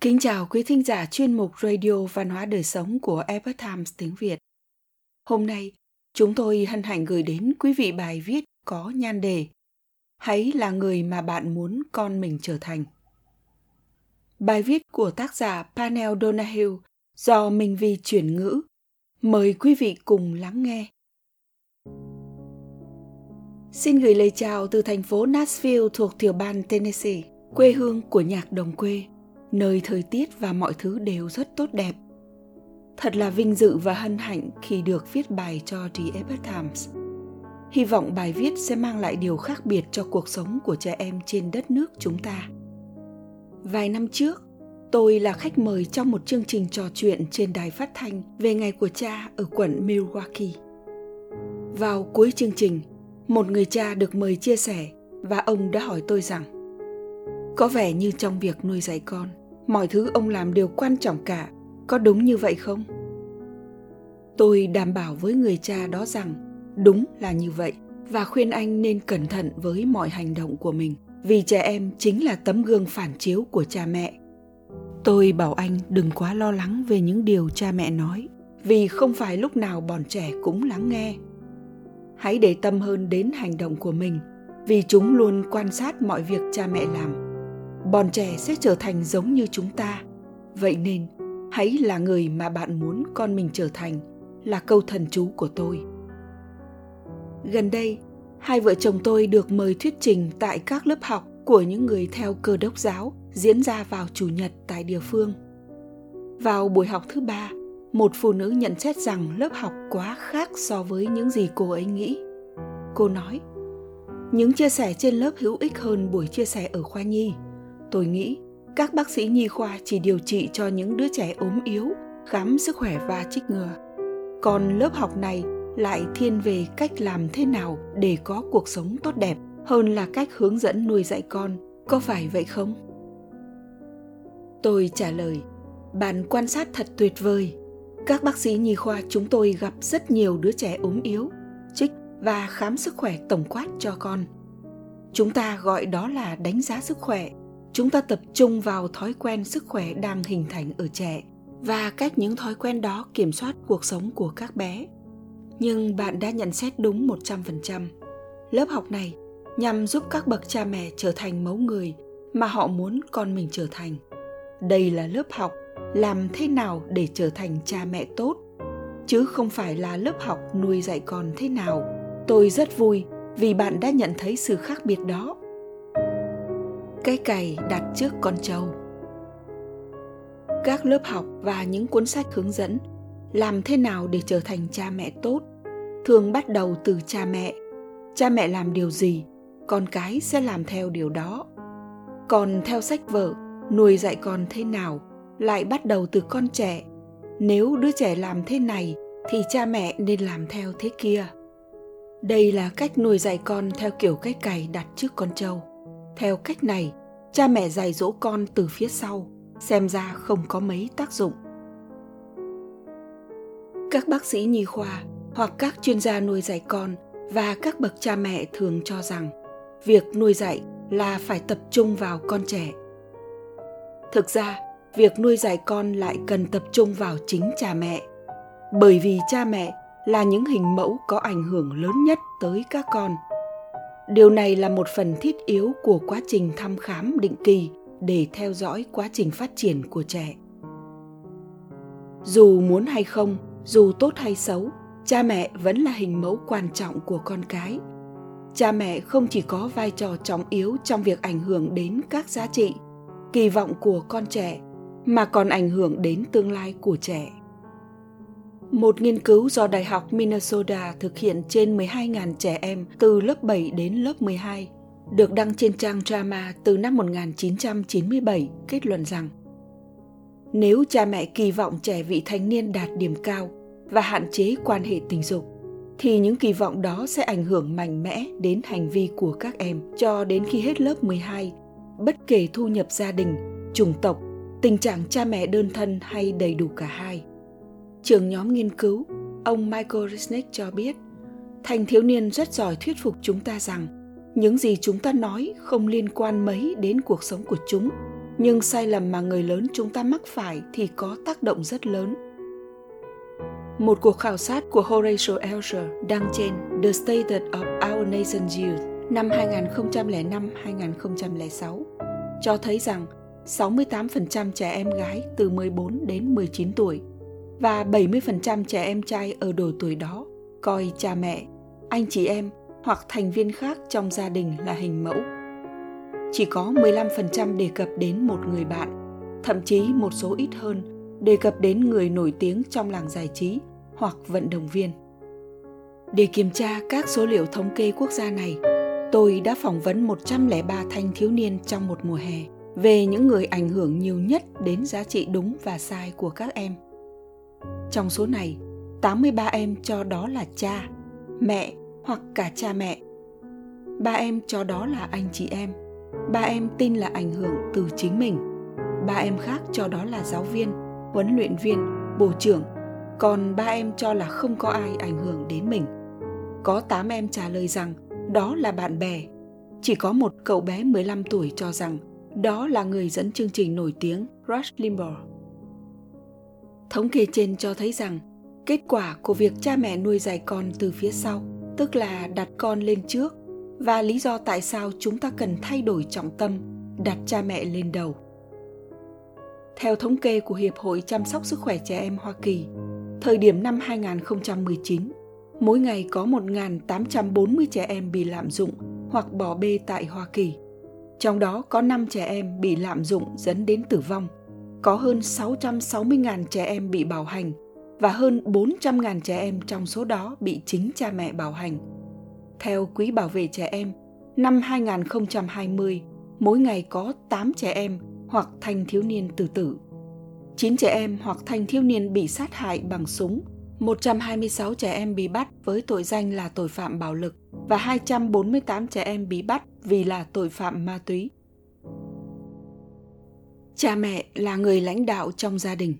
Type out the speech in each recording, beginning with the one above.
Kính chào quý thính giả chuyên mục Radio Văn hóa Đời Sống của Epoch Times tiếng Việt. Hôm nay, chúng tôi hân hạnh gửi đến quý vị bài viết có nhan đề Hãy là người mà bạn muốn con mình trở thành. Bài viết của tác giả Panel Donahue do Minh Vi chuyển ngữ. Mời quý vị cùng lắng nghe. Xin gửi lời chào từ thành phố Nashville thuộc tiểu bang Tennessee, quê hương của nhạc đồng quê nơi thời tiết và mọi thứ đều rất tốt đẹp. Thật là vinh dự và hân hạnh khi được viết bài cho The Epoch Times. Hy vọng bài viết sẽ mang lại điều khác biệt cho cuộc sống của trẻ em trên đất nước chúng ta. Vài năm trước, tôi là khách mời trong một chương trình trò chuyện trên đài phát thanh về ngày của cha ở quận Milwaukee. Vào cuối chương trình, một người cha được mời chia sẻ và ông đã hỏi tôi rằng có vẻ như trong việc nuôi dạy con mọi thứ ông làm đều quan trọng cả. Có đúng như vậy không? Tôi đảm bảo với người cha đó rằng đúng là như vậy và khuyên anh nên cẩn thận với mọi hành động của mình, vì trẻ em chính là tấm gương phản chiếu của cha mẹ. Tôi bảo anh đừng quá lo lắng về những điều cha mẹ nói, vì không phải lúc nào bọn trẻ cũng lắng nghe. Hãy để tâm hơn đến hành động của mình, vì chúng luôn quan sát mọi việc cha mẹ làm bọn trẻ sẽ trở thành giống như chúng ta. Vậy nên, hãy là người mà bạn muốn con mình trở thành, là câu thần chú của tôi. Gần đây, hai vợ chồng tôi được mời thuyết trình tại các lớp học của những người theo cơ đốc giáo diễn ra vào chủ nhật tại địa phương. Vào buổi học thứ ba, một phụ nữ nhận xét rằng lớp học quá khác so với những gì cô ấy nghĩ. Cô nói, những chia sẻ trên lớp hữu ích hơn buổi chia sẻ ở khoa nhi tôi nghĩ các bác sĩ nhi khoa chỉ điều trị cho những đứa trẻ ốm yếu, khám sức khỏe và trích ngừa. Còn lớp học này lại thiên về cách làm thế nào để có cuộc sống tốt đẹp hơn là cách hướng dẫn nuôi dạy con, có phải vậy không? Tôi trả lời, bạn quan sát thật tuyệt vời. Các bác sĩ nhi khoa chúng tôi gặp rất nhiều đứa trẻ ốm yếu, trích và khám sức khỏe tổng quát cho con. Chúng ta gọi đó là đánh giá sức khỏe chúng ta tập trung vào thói quen sức khỏe đang hình thành ở trẻ và cách những thói quen đó kiểm soát cuộc sống của các bé. Nhưng bạn đã nhận xét đúng 100%. Lớp học này nhằm giúp các bậc cha mẹ trở thành mẫu người mà họ muốn con mình trở thành. Đây là lớp học làm thế nào để trở thành cha mẹ tốt, chứ không phải là lớp học nuôi dạy con thế nào. Tôi rất vui vì bạn đã nhận thấy sự khác biệt đó cây cày đặt trước con trâu. Các lớp học và những cuốn sách hướng dẫn làm thế nào để trở thành cha mẹ tốt thường bắt đầu từ cha mẹ. Cha mẹ làm điều gì, con cái sẽ làm theo điều đó. Còn theo sách vở, nuôi dạy con thế nào lại bắt đầu từ con trẻ. Nếu đứa trẻ làm thế này thì cha mẹ nên làm theo thế kia. Đây là cách nuôi dạy con theo kiểu cái cày đặt trước con trâu theo cách này, cha mẹ dạy dỗ con từ phía sau, xem ra không có mấy tác dụng. Các bác sĩ nhi khoa hoặc các chuyên gia nuôi dạy con và các bậc cha mẹ thường cho rằng việc nuôi dạy là phải tập trung vào con trẻ. Thực ra, việc nuôi dạy con lại cần tập trung vào chính cha mẹ. Bởi vì cha mẹ là những hình mẫu có ảnh hưởng lớn nhất tới các con – điều này là một phần thiết yếu của quá trình thăm khám định kỳ để theo dõi quá trình phát triển của trẻ. Dù muốn hay không, dù tốt hay xấu, cha mẹ vẫn là hình mẫu quan trọng của con cái. Cha mẹ không chỉ có vai trò trọng yếu trong việc ảnh hưởng đến các giá trị, kỳ vọng của con trẻ, mà còn ảnh hưởng đến tương lai của trẻ một nghiên cứu do Đại học Minnesota thực hiện trên 12.000 trẻ em từ lớp 7 đến lớp 12 được đăng trên trang JAMA từ năm 1997 kết luận rằng nếu cha mẹ kỳ vọng trẻ vị thành niên đạt điểm cao và hạn chế quan hệ tình dục thì những kỳ vọng đó sẽ ảnh hưởng mạnh mẽ đến hành vi của các em cho đến khi hết lớp 12, bất kể thu nhập gia đình, chủng tộc, tình trạng cha mẹ đơn thân hay đầy đủ cả hai trưởng nhóm nghiên cứu, ông Michael Resnick cho biết, thành thiếu niên rất giỏi thuyết phục chúng ta rằng những gì chúng ta nói không liên quan mấy đến cuộc sống của chúng nhưng sai lầm mà người lớn chúng ta mắc phải thì có tác động rất lớn. Một cuộc khảo sát của Horatio Alger đăng trên The State of Our Nation's Youth năm 2005-2006 cho thấy rằng 68% trẻ em gái từ 14 đến 19 tuổi và 70% trẻ em trai ở độ tuổi đó coi cha mẹ, anh chị em hoặc thành viên khác trong gia đình là hình mẫu. Chỉ có 15% đề cập đến một người bạn, thậm chí một số ít hơn đề cập đến người nổi tiếng trong làng giải trí hoặc vận động viên. Để kiểm tra các số liệu thống kê quốc gia này, tôi đã phỏng vấn 103 thanh thiếu niên trong một mùa hè về những người ảnh hưởng nhiều nhất đến giá trị đúng và sai của các em. Trong số này, 83 em cho đó là cha, mẹ hoặc cả cha mẹ. Ba em cho đó là anh chị em. Ba em tin là ảnh hưởng từ chính mình. Ba em khác cho đó là giáo viên, huấn luyện viên, bộ trưởng. Còn ba em cho là không có ai ảnh hưởng đến mình. Có 8 em trả lời rằng đó là bạn bè. Chỉ có một cậu bé 15 tuổi cho rằng đó là người dẫn chương trình nổi tiếng Rush Limbaugh. Thống kê trên cho thấy rằng kết quả của việc cha mẹ nuôi dạy con từ phía sau, tức là đặt con lên trước và lý do tại sao chúng ta cần thay đổi trọng tâm, đặt cha mẹ lên đầu. Theo thống kê của Hiệp hội chăm sóc sức khỏe trẻ em Hoa Kỳ, thời điểm năm 2019, mỗi ngày có 1.840 trẻ em bị lạm dụng hoặc bỏ bê tại Hoa Kỳ. Trong đó có 5 trẻ em bị lạm dụng dẫn đến tử vong, có hơn 660.000 trẻ em bị bạo hành và hơn 400.000 trẻ em trong số đó bị chính cha mẹ bạo hành. Theo Quỹ Bảo vệ Trẻ Em, năm 2020, mỗi ngày có 8 trẻ em hoặc thanh thiếu niên tự tử. 9 trẻ em hoặc thanh thiếu niên bị sát hại bằng súng, 126 trẻ em bị bắt với tội danh là tội phạm bạo lực và 248 trẻ em bị bắt vì là tội phạm ma túy. Cha mẹ là người lãnh đạo trong gia đình.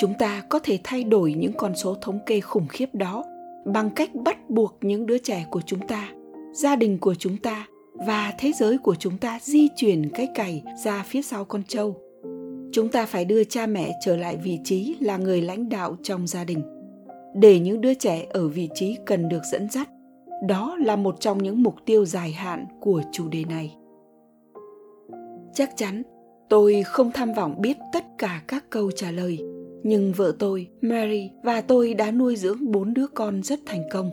Chúng ta có thể thay đổi những con số thống kê khủng khiếp đó bằng cách bắt buộc những đứa trẻ của chúng ta, gia đình của chúng ta và thế giới của chúng ta di chuyển cái cày ra phía sau con trâu. Chúng ta phải đưa cha mẹ trở lại vị trí là người lãnh đạo trong gia đình, để những đứa trẻ ở vị trí cần được dẫn dắt. Đó là một trong những mục tiêu dài hạn của chủ đề này chắc chắn, tôi không tham vọng biết tất cả các câu trả lời. Nhưng vợ tôi, mary và tôi đã nuôi dưỡng bốn đứa con rất thành công.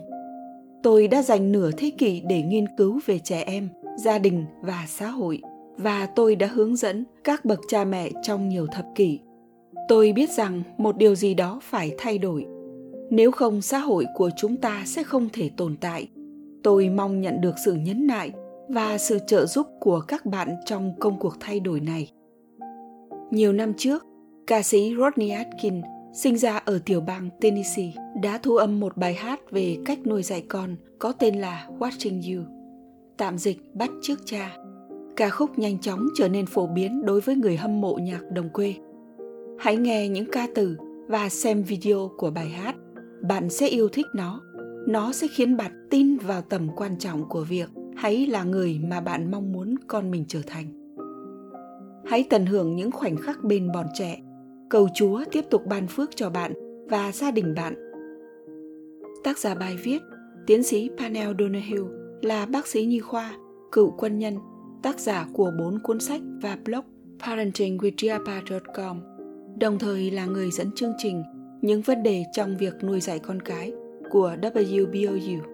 Tôi đã dành nửa thế kỷ để nghiên cứu về trẻ em, gia đình và xã hội, và tôi đã hướng dẫn các bậc cha mẹ trong nhiều thập kỷ. Tôi biết rằng một điều gì đó phải thay đổi. Nếu không, xã hội của chúng ta sẽ không thể tồn tại. Tôi mong nhận được sự nhấn nại và sự trợ giúp của các bạn trong công cuộc thay đổi này nhiều năm trước, Ca sĩ Rodney Atkins, sinh ra ở tiểu bang Tennessee, đã thu âm một bài hát về cách nuôi dạy con có tên là Watching You. Tạm dịch bắt trước cha. Ca khúc nhanh chóng trở nên phổ biến đối với người hâm mộ nhạc đồng quê. Hãy nghe những ca từ và xem video của bài hát. Bạn sẽ yêu thích nó. Nó sẽ khiến bạn tin vào tầm quan trọng của việc hãy là người mà bạn mong muốn con mình trở thành. Hãy tận hưởng những khoảnh khắc bên bọn trẻ cầu Chúa tiếp tục ban phước cho bạn và gia đình bạn. Tác giả bài viết, tiến sĩ Panel Donahue là bác sĩ nhi khoa, cựu quân nhân, tác giả của bốn cuốn sách và blog parentingwithgiapa.com, đồng thời là người dẫn chương trình những vấn đề trong việc nuôi dạy con cái của WBOU.